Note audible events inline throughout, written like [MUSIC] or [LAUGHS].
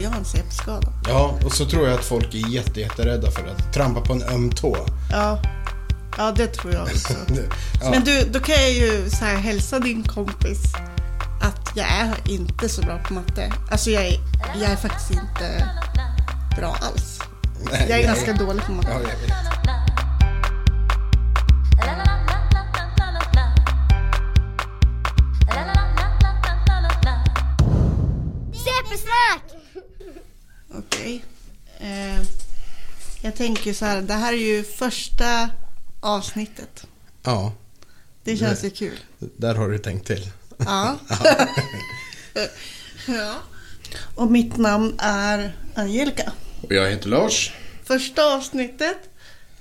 Jag har en CP-skada. Ja, och så tror jag att folk är jätte, jätterädda för att trampa på en öm tå. Ja. ja, det tror jag också. [LAUGHS] Ja. Men du, då kan jag ju så här hälsa din kompis att jag är inte så bra på matte. Alltså jag är, jag är faktiskt inte bra alls. Nej, Jag är nej. ganska dålig på matte. Ja, jag tänker så här, det här är ju första avsnittet. Ja, Det känns Det- ju kul. där har du tänkt till. Ja. [LAUGHS] [LAUGHS] ja. Och mitt namn är Angelica. Och jag heter Lars. Första avsnittet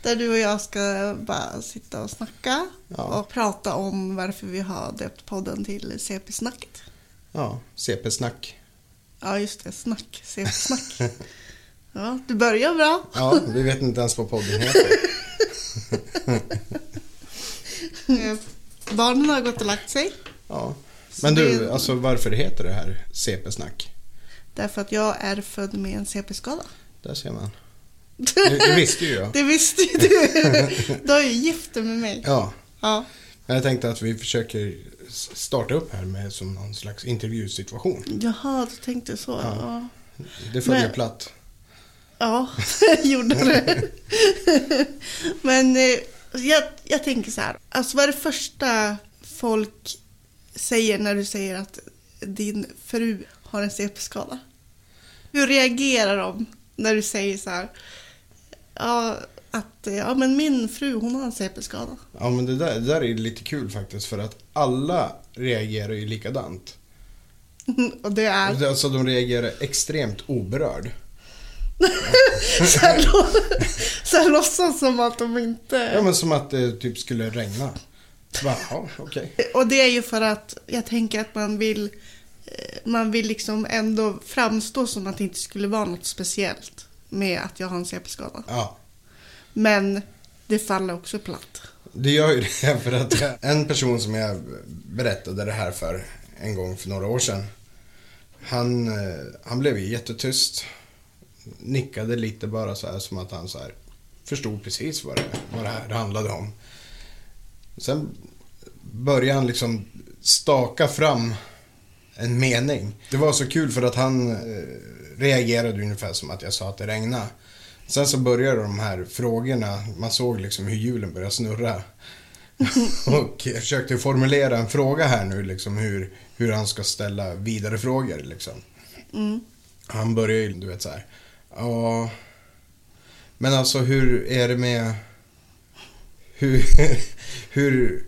där du och jag ska bara sitta och snacka Ja. och prata om varför vi har döpt podden till CP-snacket. Ja, CP-snack. Ja, just det. Snack. CP-snack. [LAUGHS] Ja, du börjar bra. Ja, vi vet inte ens vad podden heter. [LAUGHS] Barnen har gått och lagt sig. Ja. Men du, alltså varför heter det här CP-snack? Därför att jag är född med en CP-skada. Där ser man. [LAUGHS] Det, det visste ju jag. Det visste ju du. Du har ju gift dig med mig. Ja, Ja. jag tänkte att vi försöker starta upp här med som någon slags intervjusituation. Jaha, du tänkte så. Ja. Ja, Det följer Men- platt. Ja [LAUGHS] gjorde det. Men eh, jag, jag tänker så här. Alltså vad är det första folk säger när du säger att din fru har en CP-skada? Hur reagerar de när du säger så här? Ja, att ja, men min fru hon har en CP-skada. Ja, men det där, det där är lite kul faktiskt för att alla reagerar ju likadant. [LAUGHS] Och det är... Alltså de reagerar extremt oberörd. Så, här, så här låtsas som att de inte... Ja, men som att det typ skulle regna. Bara, ja, okej. Och det är ju för att jag tänker att man vill eh, man vill liksom ändå framstå som att det inte skulle vara något speciellt med att jag har en CP-skada. Ja. Men det faller också platt. Det gör ju det för att en person som jag berättade det här för en gång för några år sedan. Han, eh, han blev ju jättetyst. Nickade lite bara så här som att han så här förstod precis vad det, vad det här handlade om. Sen började han liksom staka fram en mening. Det var så kul för att han eh, reagerade ungefär som att jag sa att det regnade. Sen så började de här frågorna, man såg liksom hur hjulen började snurra. [LAUGHS] och jag försökte formulera en fråga här nu, liksom hur, hur han ska ställa vidare frågor liksom. Mm. Han börjar ju, du vet så här. Ja, men alltså hur är det med... Hur, [LAUGHS] hur,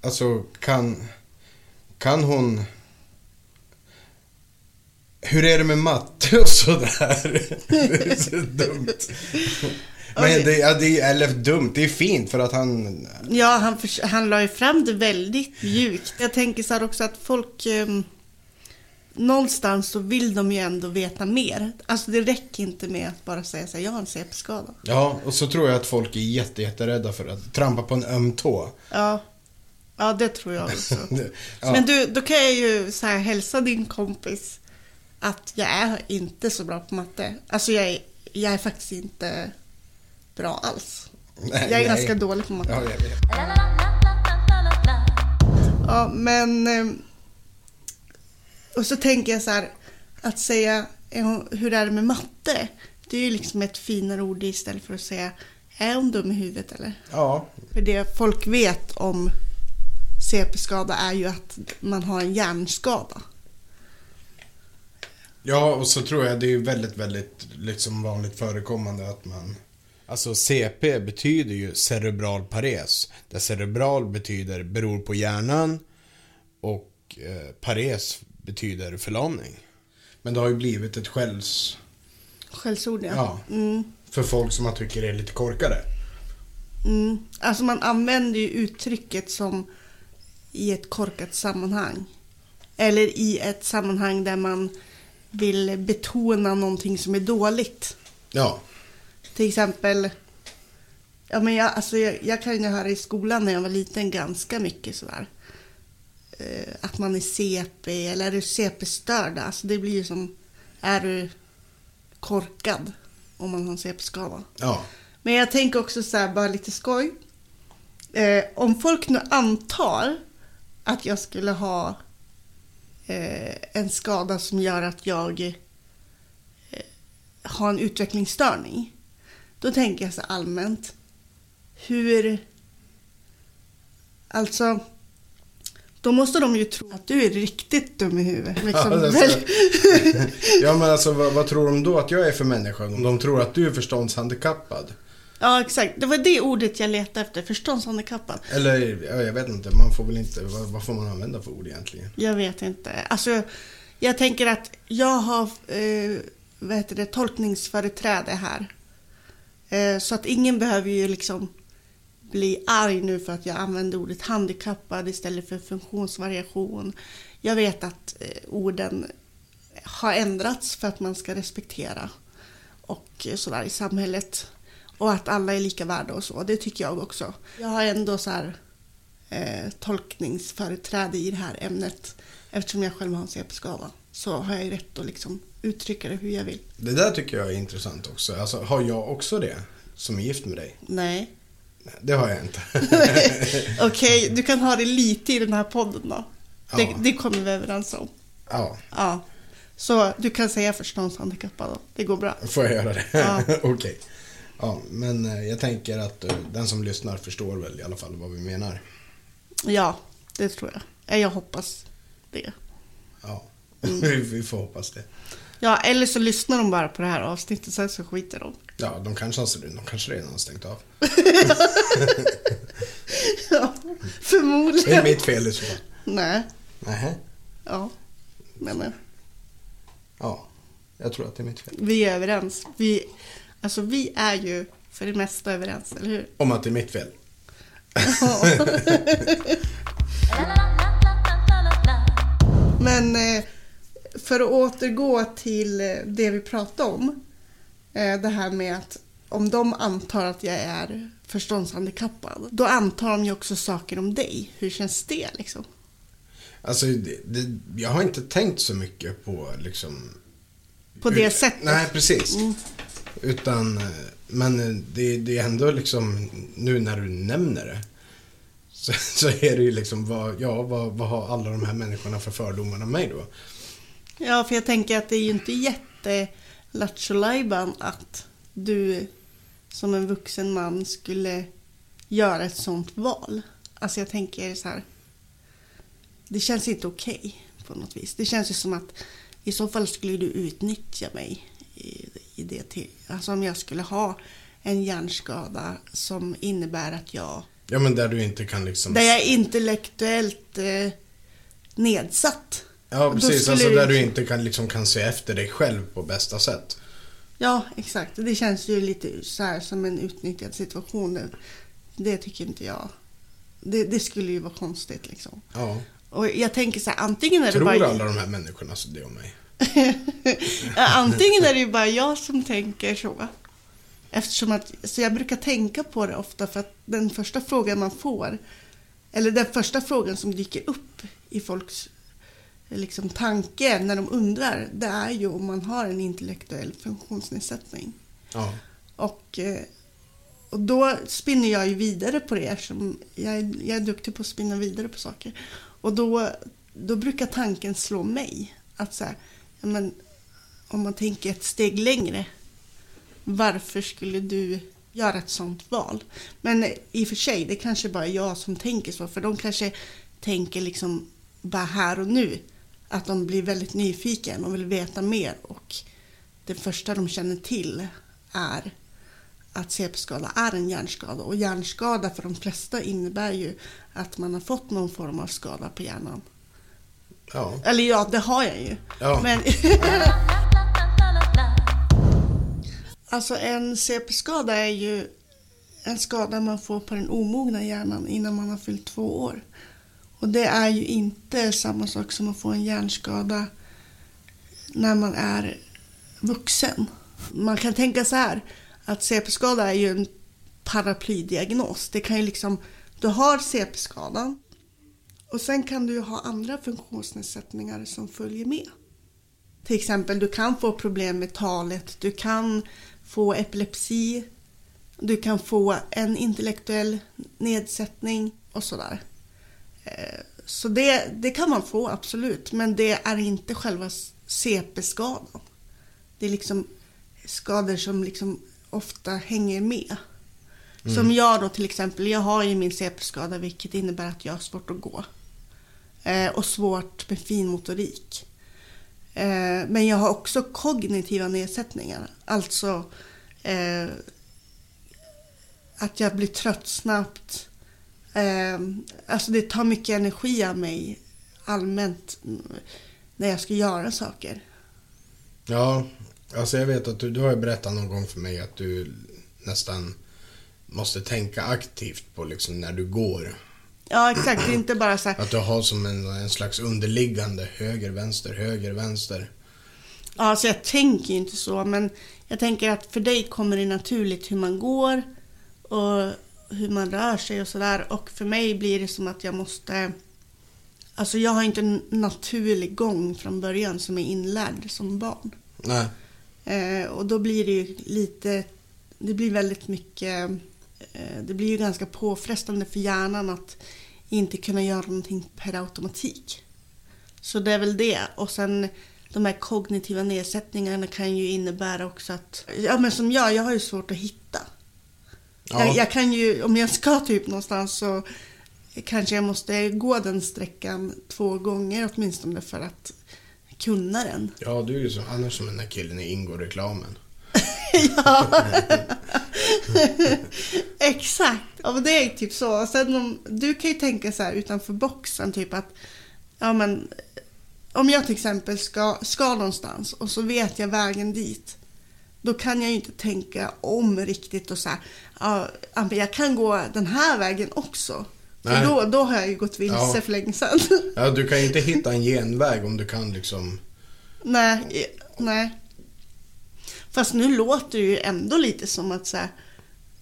alltså kan, kan hon... Hur är det med matte och sådär? [LAUGHS] Det är så dumt. Men det, ja, det är, eller dumt, det är fint för att han... Ja, han, han la ju fram det väldigt mjukt. Jag tänker så här också att folk... ehm, någonstans så vill de ju ändå veta mer. Alltså det räcker inte med att bara säga så här, jag har en CP-skada. Ja, och så tror jag att folk är jätte, jätterädda för att trampa på en öm tå. Ja. ja, det tror jag också. [LAUGHS] Ja. Men du, då kan jag ju så här hälsa din kompis att jag är inte så bra på matte. Alltså jag är, jag är faktiskt inte bra alls. Nej, Jag är nej. ganska dålig på matte. Ja. Ja, men... eh, Och så tänker jag så här, att säga hon- hur är det med matte? Det är ju liksom ett finare ord istället för att säga är hon dum i huvudet eller? Ja, För det folk vet om CP-skada är ju att man har en hjärnskada. Ja, och så tror jag det är väldigt, väldigt liksom vanligt förekommande att man... Alltså CP betyder ju cerebral pares. Där cerebral betyder beror på hjärnan och eh, pares betyder förlamning. Men det har ju blivit ett skälls Skällsord ja. Ja. Mm, för folk som man tycker är lite korkade. mm. Alltså man använder ju uttrycket som i ett korkat sammanhang. Eller i ett sammanhang där man vill betona någonting som är dåligt. Ja, Till exempel, ja men jag, alltså jag, jag kan ju höra i skolan när jag var liten ganska mycket sådär. Eh, att man är CP eller är du CP-störd? Alltså det blir ju som är du korkad om man har en CP-skada. Ja. Men jag tänker också så här, bara lite skoj. Eh, om folk nu antar att jag skulle ha eh, en skada som gör att jag eh, har en utvecklingsstörning. Då tänker jag så allmänt. Hur... Alltså... Då måste de ju tro att du är riktigt dum i huvudet. Liksom. Ja, det är så. [LAUGHS] ja men alltså vad, vad tror de då att jag är för människa? Om de tror att du är förståndshandikappad? ja, exakt. Det var det ordet jag letade efter. Förståndshandikappad. Eller, ja, jag vet inte, man får väl inte, vad, vad får man använda för ord egentligen? Jag vet inte. Alltså, jag tänker att jag har eh, vad heter det, tolkningsföreträde här. Eh, så att ingen behöver ju liksom bli arg nu för att jag använder ordet handikappad istället för funktionsvariation. Jag vet att eh, orden har ändrats för att man ska respektera och eh, sådär i samhället. Och att alla är lika värda och så. Det tycker jag också. Jag har ändå så här eh, tolkningsföreträde i det här ämnet. Eftersom jag själv har en CP-skada så har jag rätt att liksom uttrycka det hur jag vill. Det där tycker jag är intressant också. Alltså, har jag också det? Som är gift med dig? Nej. Det har jag inte. [LAUGHS] Okej, du kan ha det lite i den här podden då. Det, Ja. det kommer vi överens om. ja, Ja. Så du kan säga förståndshandikappad då. Det går bra. får jag göra det? Ja. [LAUGHS] Okej. Ja, men eh, jag tänker att eh, den som lyssnar förstår väl i alla fall vad vi menar. Ja, det tror jag. Jag hoppas det. Ja, Mm. vi, [LAUGHS] vi får hoppas det. Ja, eller så lyssnar de bara på det här avsnittet sen så skiter de. Ja, de kanske, har, de kanske redan har stängt av. [LAUGHS] Ja, Det är förmodligen. mitt fel i så fall. Nej, Nähä. ja. Men eh, Ja, jag tror att det är mitt fel. vi är överens. Vi, alltså vi är ju för det mesta överens, eller hur? Om att det är mitt fel. Ja. [LAUGHS] Men eh, för att återgå till eh, det vi pratade om. Eh, det här med att om de antar att jag är förståndshandikappad. Då antar de ju också saker om dig. Hur känns det liksom? Alltså, det, det, jag har inte tänkt så mycket på liksom... På det ut- sättet? Nej, precis. Mm. Utan, eh, men eh, det, det är ändå liksom, nu när du nämner det. [LAUGHS] Så, så är det ju liksom, vad, ja, vad, vad har alla de här människorna för fördomar om mig då? Ja, för jag tänker att det är ju inte jätte lattjo att du som en vuxen man skulle göra ett sånt val. Alltså jag tänker så här. Det känns inte okej på något vis. Det känns ju som att i så fall skulle du utnyttja mig i, i det till. Alltså om jag skulle ha en hjärnskada som innebär att jag Ja, men där du inte kan liksom... där jag är intellektuellt eh, nedsatt. Ja, precis. Alltså det där du inte kan, liksom, kan se efter dig själv på bästa sätt. Ja, exakt. Det känns ju lite så här som en utnyttjad situation. Det, det tycker inte jag. Det, det skulle ju vara konstigt liksom. Ja. Och jag tänker så här, antingen är det Tror bara... alla de här människorna så det om mig? [LAUGHS] Antingen är det ju bara jag som tänker så. Eftersom att, så jag brukar tänka på det ofta för att den första frågan man får, eller den första frågan som dyker upp i folks liksom, tanke när de undrar, det är ju om man har en intellektuell funktionsnedsättning. Ja. Och, eh, och då spinner jag ju vidare på det eftersom jag är, jag är duktig på att spinna vidare på saker. Och då, då brukar tanken slå mig. Att så här, ja, men, om man tänker ett steg längre. Varför skulle du göra ett sånt val? Men i och för sig, det kanske bara är jag som tänker så. För de kanske tänker liksom bara här och nu. Att de blir väldigt nyfiken och vill veta mer. Och det första de känner till är att CP-skada är en hjärnskada. Och hjärnskada för de flesta innebär ju att man har fått någon form av skada på hjärnan. Ja. Eller ja, det har jag ju. Ja. Men [LAUGHS] alltså en CP-skada är ju en skada man får på den omogna hjärnan innan man har fyllt två år. Och det är ju inte samma sak som att få en hjärnskada när man är vuxen. Man kan tänka så här att CP-skada är ju en paraplydiagnos. Det kan ju liksom, du har CP-skadan och sen kan du ju ha andra funktionsnedsättningar som följer med. till exempel, du kan få problem med talet, du kan få epilepsi, du kan få en intellektuell nedsättning och sådär. Eh, så det, det kan man få, absolut. Men det är inte själva CP-skadan. Det är liksom skador som liksom ofta hänger med. Mm. Som jag då till exempel, jag har ju min CP-skada vilket innebär att jag har svårt att gå. Eh, och svårt med finmotorik. Eh, men jag har också kognitiva nedsättningar. Alltså eh, att jag blir trött snabbt. Eh, alltså det tar mycket energi av mig allmänt när jag ska göra saker. Ja, alltså jag vet att du, du har berättat någon gång för mig att du nästan måste tänka aktivt på liksom när du går. Ja, exakt. Det är inte bara så här... Att du har som en, en slags underliggande höger, vänster, höger, vänster. Ja, alltså jag tänker ju inte så, men jag tänker att för dig kommer det naturligt hur man går och hur man rör sig och sådär. Och för mig blir det som att jag måste... Alltså jag har inte en naturlig gång från början som är inlärd som barn. Nej. Eh, och då blir det ju lite... Det blir väldigt mycket... Eh, det blir ju ganska påfrestande för hjärnan att inte kunna göra någonting per automatik. Så det är väl det. Och sen de här kognitiva nedsättningarna kan ju innebära också att, ja men som jag, jag har ju svårt att hitta. Ja. Jag, jag, kan ju, om jag ska typ någonstans så kanske jag måste gå den sträckan två gånger åtminstone för att kunna den. Ja, du är ju så, annars som den där killen i Ingo-reklamen. [LAUGHS] ja, [LAUGHS] exakt. Ja, men det är typ så. Sen om, du kan ju tänka så här utanför boxen, typ att ja, men, om jag till exempel ska, ska någonstans och så vet jag vägen dit. Då kan jag ju inte tänka om riktigt och säga ja, jag kan gå den här vägen också. För då, då har jag ju gått vilse ja. för länge sedan. [LAUGHS] Ja, du kan ju inte hitta en genväg om du kan liksom... Nej, nej. Fast nu låter det ju ändå lite som att så här,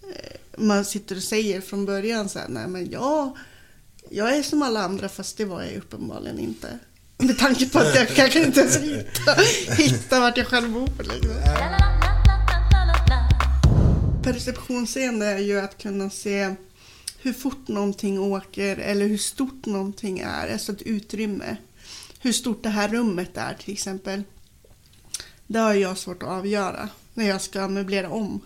eh, man sitter och säger från början så här, nej men jag, jag är som alla andra fast det var jag uppenbarligen inte. Med tanke på att jag [LAUGHS] kanske inte ens hittar, hittar vart jag själv bor. Liksom. Perceptionsseende är ju att kunna se hur fort någonting åker eller hur stort någonting är, alltså ett utrymme. Hur stort det här rummet är till exempel. Det har jag svårt att avgöra när jag ska möblera om.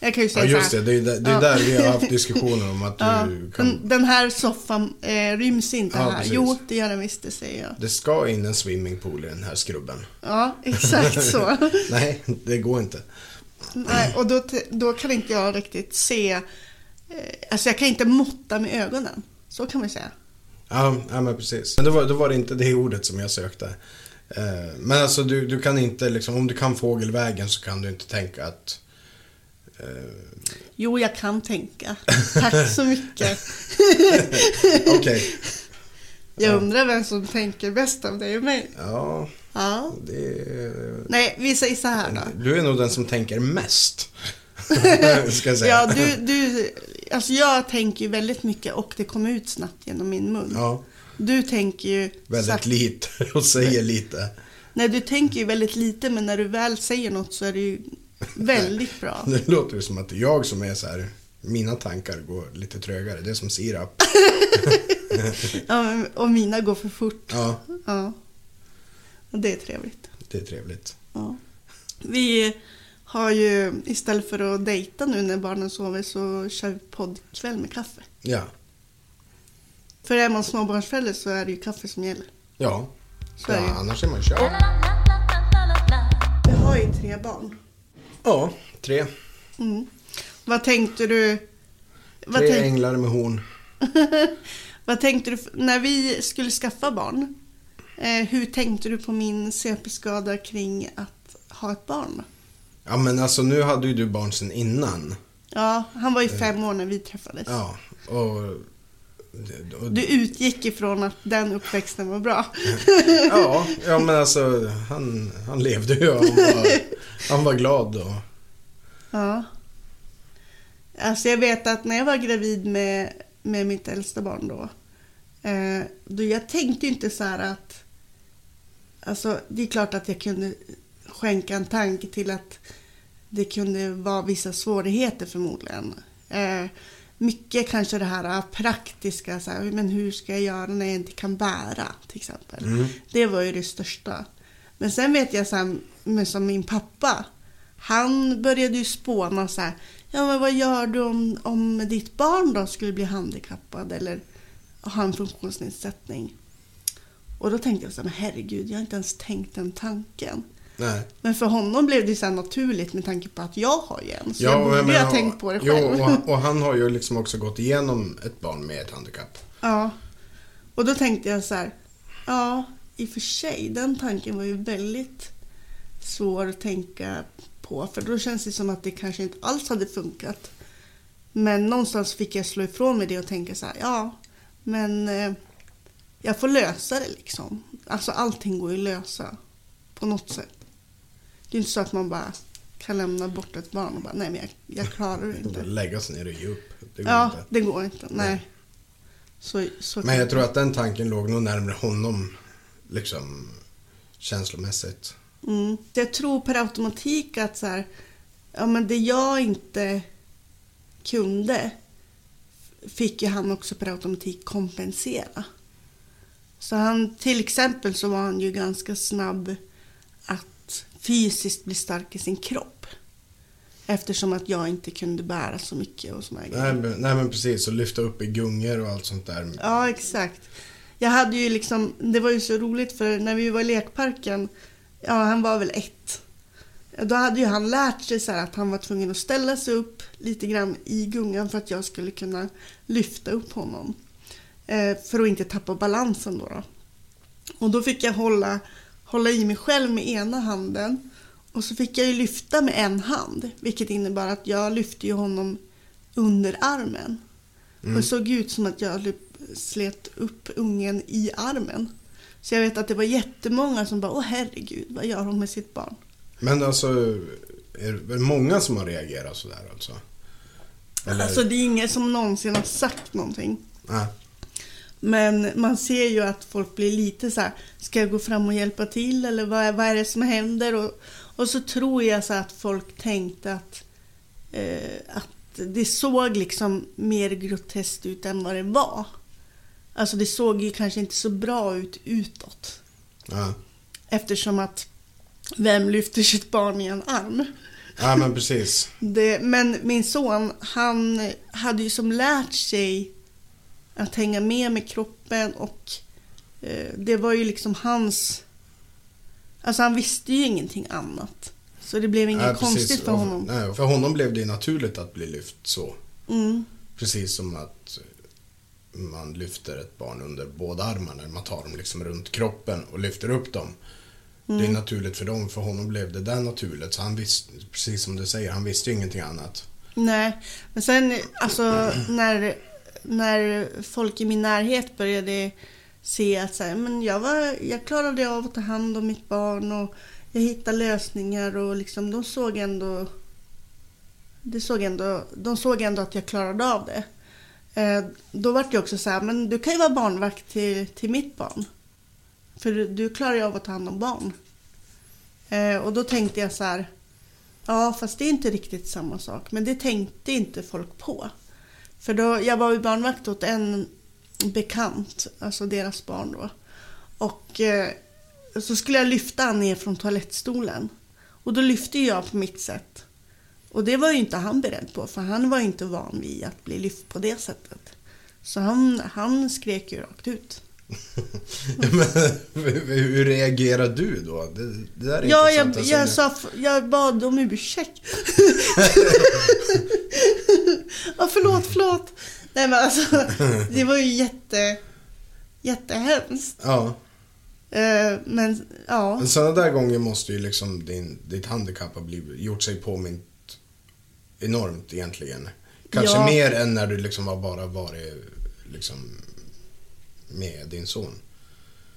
Jag kan ju säga ja, just det. Det är, det, det är ja. där vi har haft diskussioner om att [LAUGHS] ja, du kan... Den här soffan eh, ryms inte ja, här. Precis. Jo, det gör den visst, det säger jag. Det ska in en swimmingpool i den här skrubben. Ja, exakt så. [LAUGHS] Nej, det går inte. Nej, och då, då kan inte jag riktigt se... Eh, alltså jag kan inte måtta med ögonen. Så kan man säga. Ja, ja men precis. Men då var, då var det inte det ordet som jag sökte. Eh, men alltså du, du kan inte liksom, om du kan fågelvägen så kan du inte tänka att Eh, jo, jag kan tänka. [LAUGHS] Tack så mycket. Okej. Okay. Jag undrar vem som tänker bäst av dig och mig. Ja. Ja. Det... Nej, vi säger så här då. Du är nog den som tänker mest. [LAUGHS] Ska jag säga. Ja, du, du, alltså jag tänker ju väldigt mycket och det kommer ut snabbt genom min mun. Ja. Du tänker ju... Väldigt sagt... lite och säger lite. Nej, du tänker ju väldigt lite men när du väl säger något så är det ju Väldigt bra. Det låter som att det är jag som är så här, mina tankar går lite trögare. Det är som sirap. [LAUGHS] ja, och mina går för fort. Ja. ja. Det är trevligt. Det är trevligt. Ja. Vi har ju, istället för att dejta nu när barnen sover, så kör vi poddkväll med kaffe. Ja. För är man småbarnsförälder så är det ju kaffe som gäller. Ja, så ja är annars är man körd. Jag har ju tre barn. Ja, tre. Mm. Vad tänkte du? Vad tre tänk... änglar med horn. [LAUGHS] vad tänkte du när vi skulle skaffa barn? Eh, hur tänkte du på min CP-skada kring att ha ett barn? Ja men alltså nu hade ju du barn sedan innan. Ja, han var ju fem år när vi träffades. Ja, och... och... Du utgick ifrån att den uppväxten var bra. [LAUGHS] ja, ja men alltså han, han levde ju. Han var, han var glad och... Ja. Alltså jag vet att när jag var gravid med, med mitt äldsta barn då. Eh, då jag tänkte ju inte så här att... Alltså, det är klart att jag kunde skänka en tanke till att det kunde vara vissa svårigheter förmodligen. Eh, mycket kanske det här praktiska, så här, men hur ska jag göra när jag inte kan bära till exempel. Mm. Det var ju det största. Men sen vet jag så här, men som min pappa, han började ju spåna så här, ja men vad gör du om, om ditt barn då skulle bli handikappad eller ha en funktionsnedsättning? Och då tänkte jag så här, men herregud, jag har inte ens tänkt den tanken. Nej. Men för honom blev det så här naturligt med tanke på att jag har ju en. Så Ja, jag borde ju ha tänkt på det Jo, själv. och, [LAUGHS] och han har ju liksom också gått igenom ett barn med ett handikapp. Ja. Och då tänkte jag så här, ja, i och för sig, den tanken var ju väldigt svår att tänka på. För då känns det som att det kanske inte alls hade funkat. Men någonstans fick jag slå ifrån mig det och tänka så här, ja, men eh, jag får lösa det liksom. Alltså allting går ju att lösa på något sätt. Det är inte så att man bara kan lämna bort ett barn och bara, nej men jag, jag klarar det [LAUGHS] inte. Lägga sig ner och ge upp. Det går Ja, inte. det går inte. Nej. Nej. Så, så Men jag tror att den tanken låg nog närmare honom, liksom känslomässigt. Mm. Jag tror per automatik att så här, ja, men det jag inte kunde fick ju han också per automatik kompensera. Så han, till exempel så var han ju ganska snabb att fysiskt bli stark i sin kropp. Eftersom att jag inte kunde bära så mycket och såna Nej, grejer. men- nej men precis, och lyfta upp i gungor och allt sånt där. Ja, exakt. Jag hade ju liksom, det var ju så roligt för när vi var i lekparken, ja han var väl ett. Då hade ju han lärt sig så här att han var tvungen att ställa sig upp lite grann i gungan för att jag skulle kunna lyfta upp honom. Eh, för att inte tappa balansen då. då. Och då fick jag hålla, hålla i mig själv med ena handen. Och så fick jag ju lyfta med en hand. Vilket innebar att jag lyfte honom under armen. Mm. Och det såg ut som att jag slet upp ungen i armen. Så jag vet att det var jättemånga som bara, åh herregud, vad gör hon med sitt barn? Men alltså, är det många som har reagerat sådär alltså? Eller? Alltså det är ingen som någonsin har sagt någonting. Nej. Men man ser ju att folk blir lite så här, ska jag gå fram och hjälpa till eller vad är, vad är det som händer? Och, och så tror jag så att folk tänkte att, eh, att det såg liksom mer groteskt ut än vad det var. Alltså det såg ju kanske inte så bra ut utåt. Ja. Eftersom att vem lyfter sitt barn i en arm? ja, men precis. Det, men min son, han hade ju som lärt sig att hänga med med kroppen och eh, det var ju liksom hans... Alltså han visste ju ingenting annat. Så det blev inget konstigt för honom. Nej, för honom blev det naturligt att bli lyft så. Mm. Precis som att man lyfter ett barn under båda armarna. Man tar dem liksom runt kroppen och lyfter upp dem. Det är Mm. naturligt för dem. För honom blev det där naturligt. Så han visste, precis som du säger, han visste ju ingenting annat. Nej, men sen alltså när, när folk i min närhet började se att så här, men jag, var, jag klarade av att ta hand om mitt barn och jag hittade lösningar och liksom, de såg ändå det såg ändå, de såg ändå att jag klarade av det. Eh, då var det också så här, men du kan ju vara barnvakt till, till mitt barn. För du, du klarar ju av att ta hand om barn. Eh, och då tänkte jag så här, ja fast det är inte riktigt samma sak. Men det tänkte inte folk på. För då, jag var ju barnvakt åt en bekant, alltså deras barn då. Och eh, så skulle jag lyfta han ner från toalettstolen. Och då lyfte jag på mitt sätt. Och det var ju inte han beredd på, för han var inte van vid att bli lyft på det sättet. Så han, han skrek ju rakt ut. [LAUGHS] Men, hur- reagerar du då? Det, det där är Ja, jag, Alltså, jag, sa, jag bad om ursäkt. [LAUGHS] [LAUGHS] [LAUGHS] ja, förlåt, förlåt. Nej men alltså, det var ju jätte, jättehemskt. Ja, Eh, men ja, men sådana där gånger måste ju liksom din, ditt handikapp ha blivit, gjort sig påmint enormt egentligen. Kanske Ja. mer än när du liksom har bara varit liksom med din son.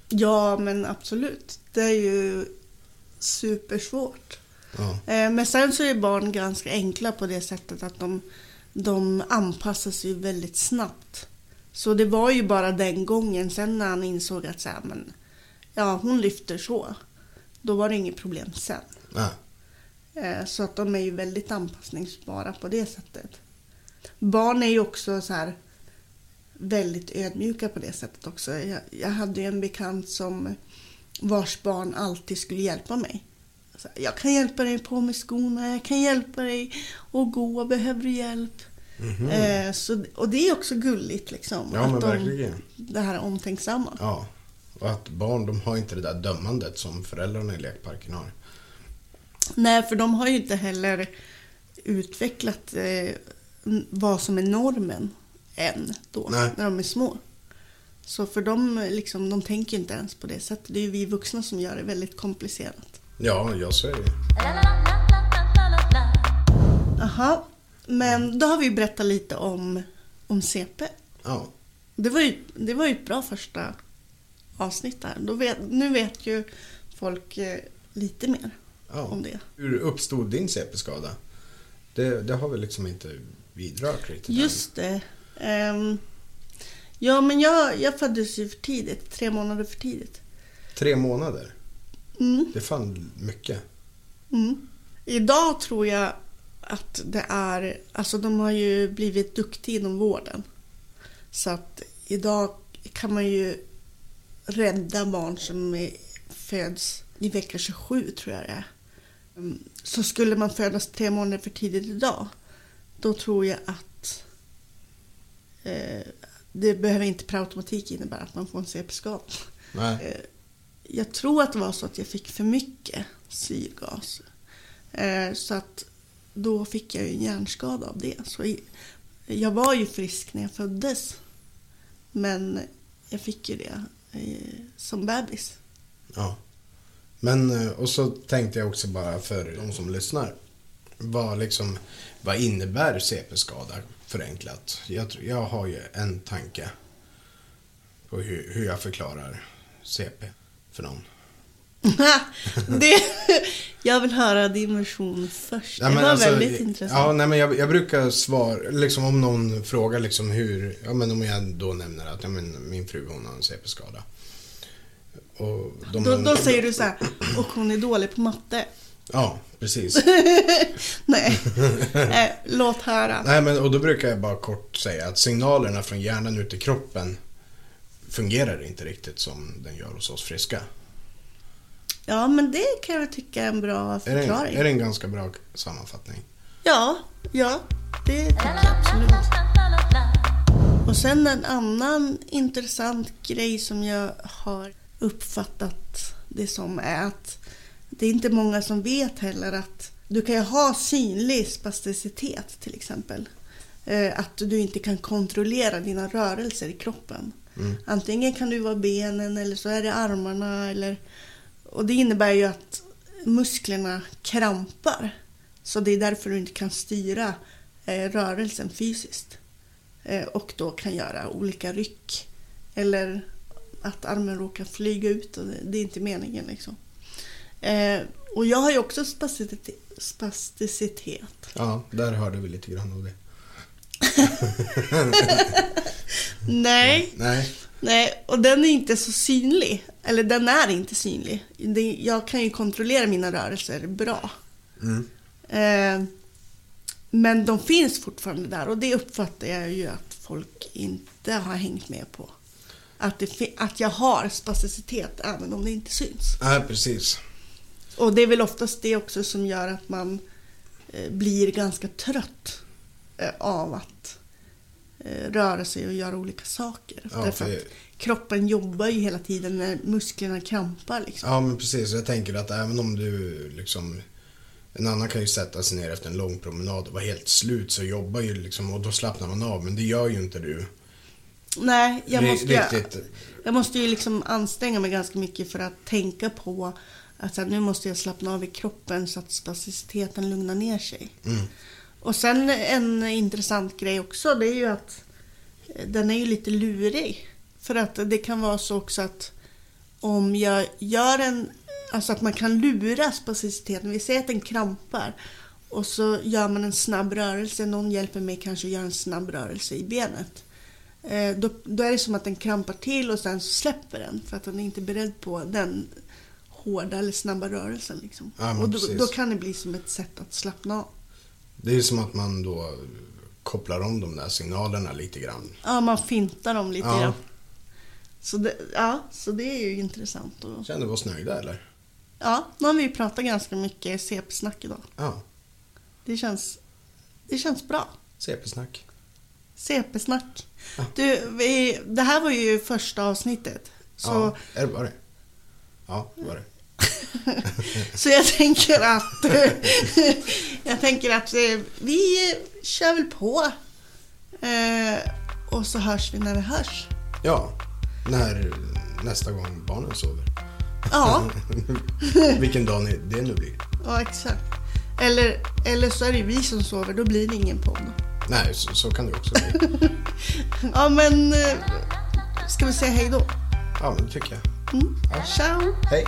ja men absolut. Det är ju supersvårt. Ja. Eh, Men sen så är barn ganska enkla på det sättet att de, de anpassar sig väldigt snabbt. Så det var ju bara den gången sen när han insåg att så här, men, ja, hon lyfter så. då var det inget problem sen. Eh, Så att de är ju väldigt anpassningsbara på det sättet. Barn är ju också så här väldigt ödmjuka på det sättet också. Jag, jag hade ju en bekant som vars barn alltid skulle hjälpa mig. Så här, jag kan hjälpa dig på med skorna, jag kan hjälpa dig att gå, behöver du hjälp? Mhm. Eh, så, och det är också gulligt liksom. Ja, att de, det här omtänksamma. Ja. Och att barn, de har inte det där dömandet som föräldrarna i lekparken har. Nej, för de har ju inte heller utvecklat eh, vad som är normen än då, Nej. när de är små. Så för dem, liksom, de tänker inte ens på det sättet. Det är ju vi vuxna som gör det väldigt komplicerat. Ja, jag säger ju. Aha, men då har vi berättat lite om, om CP. Ja. Det var, ju, det var ju ett bra första avsnitt där. Då vet, nu vet ju folk eh, lite mer om ja. det. Hur uppstod din CP-skada? Det, det har vi liksom inte vidrört riktigt än. Just det. Ehm, ja, men jag, jag föddes ju för tidigt. Tre månader för tidigt. Tre månader. Mm, Det är fan mycket. mm. Idag tror jag att det är... Alltså de har ju blivit duktiga inom vården. Så att idag kan man ju rädda barn som är, föds i vecka 27, tror jag det är. Mm, Så skulle man födas tre månader för tidigt idag, då tror jag att eh, det behöver inte per automatik innebära att man får en CP-skada. Jag tror att det var så att jag fick för mycket syrgas. Eh, så att då fick jag ju en hjärnskada av det. Så jag var ju frisk när jag föddes. Men jag fick ju det eh, som bebis. Ja. Men, eh, och så tänkte jag också bara för de som lyssnar. Vad, liksom, vad innebär CP-skada förenklat? Jag, tror- jag har ju en tanke på hur, hur jag förklarar CP för någon. [LAUGHS] det, jag vill höra din version först. Ja, det var alltså, väldigt Ja, intressant. nej, men jag, jag brukar svara, liksom om någon frågar liksom hur, ja men om jag då nämner att ja, men min fru hon har en CP-skada. Och de, Då, då säger du så här, och hon är dålig på matte. Ja, precis. [LAUGHS] Nej, eh, låt höra. Nej, men och då brukar jag bara kort säga att signalerna från hjärnan ut i kroppen fungerar inte riktigt som den gör hos oss friska. Ja, men det kan jag tycka är en bra Är det, förklaring. är det en ganska bra sammanfattning? Ja, ja, det tycker jag absolut. Och sen en annan intressant grej som jag har uppfattat det som är att det är inte många som vet heller att du kan ju ha synlig spasticitet till exempel. Eh, Att du inte kan kontrollera dina rörelser i kroppen. Mm. Antingen kan det vara benen eller så är det armarna. Eller, och det innebär ju att musklerna krampar. Så det är därför du inte kan styra eh, rörelsen fysiskt. Eh, och då kan göra olika ryck. Eller att armen råkar flyga ut och det, det är inte meningen liksom. Eh, och jag har ju också spasticitet. spasticitet. Ja, där hörde vi lite grann av det. [LAUGHS] Nej, Nej, nej, och den är inte så synlig. Eller den är inte synlig. Jag kan ju kontrollera mina rörelser bra. mm. Eh, men de finns fortfarande där och det uppfattar jag ju att folk inte har hängt med på. Att, det, att jag har spasticitet även om det inte syns. Nej, precis. Och det är väl oftast det också som gör att man eh, blir ganska trött av att eh, röra sig och göra olika saker. Ja, Därför för- att kroppen jobbar ju hela tiden när musklerna krampar. Liksom. Ja, men precis. Jag tänker att även om du liksom... En annan kan ju sätta sig ner efter en lång promenad och vara helt slut så jobbar ju liksom och då slappnar man av. Men det gör ju inte du. Nej, jag måste, ju, Riktigt. jag måste ju liksom anstränga mig ganska mycket för att tänka på att här, nu måste jag slappna av i kroppen så att spasticiteten lugnar ner sig. Mm. Och sen en intressant grej också, det är ju att eh, den är ju lite lurig. För att det kan vara så också att om jag gör en, alltså att man kan lura spasticiteten. Vi säger att den krampar och så gör man en snabb rörelse, någon hjälper mig kanske att göra en snabb rörelse i benet. Eh, Då, då är det som att den krampar till och sen släpper den för att den är inte beredd på den hårda eller snabba rörelser. Liksom. Ja, och då, då kan det bli som ett sätt att slappna av. Det är ju som att man då kopplar om de där signalerna lite grann. Ja, man fintar dem lite Ja. grann. Så det, ja, så det är ju intressant. Och, Kände vi oss nöjda eller? ja, nu har vi pratat ganska mycket CP-snack idag. Ja, Det känns, det känns bra. CP-snack. CP-snack. Ja. Du, vi, det här var ju första avsnittet. Så, Ja, är det? Ja, det var det. Så jag tänker att, jag tänker att eh, vi kör väl på. Eh, och så hörs vi när vi hörs. Ja, när nästa gång barnen sover. Ja, [LAUGHS] Vilken dag det nu blir. ja exakt. Eller, eller så är det vi som sover, då blir det ingen podd. Nej, så, så kan det också bli. [LAUGHS] Ja men, eh, ska vi säga hej då? Ja, men det tycker jag. Mm. Ciao! Hej!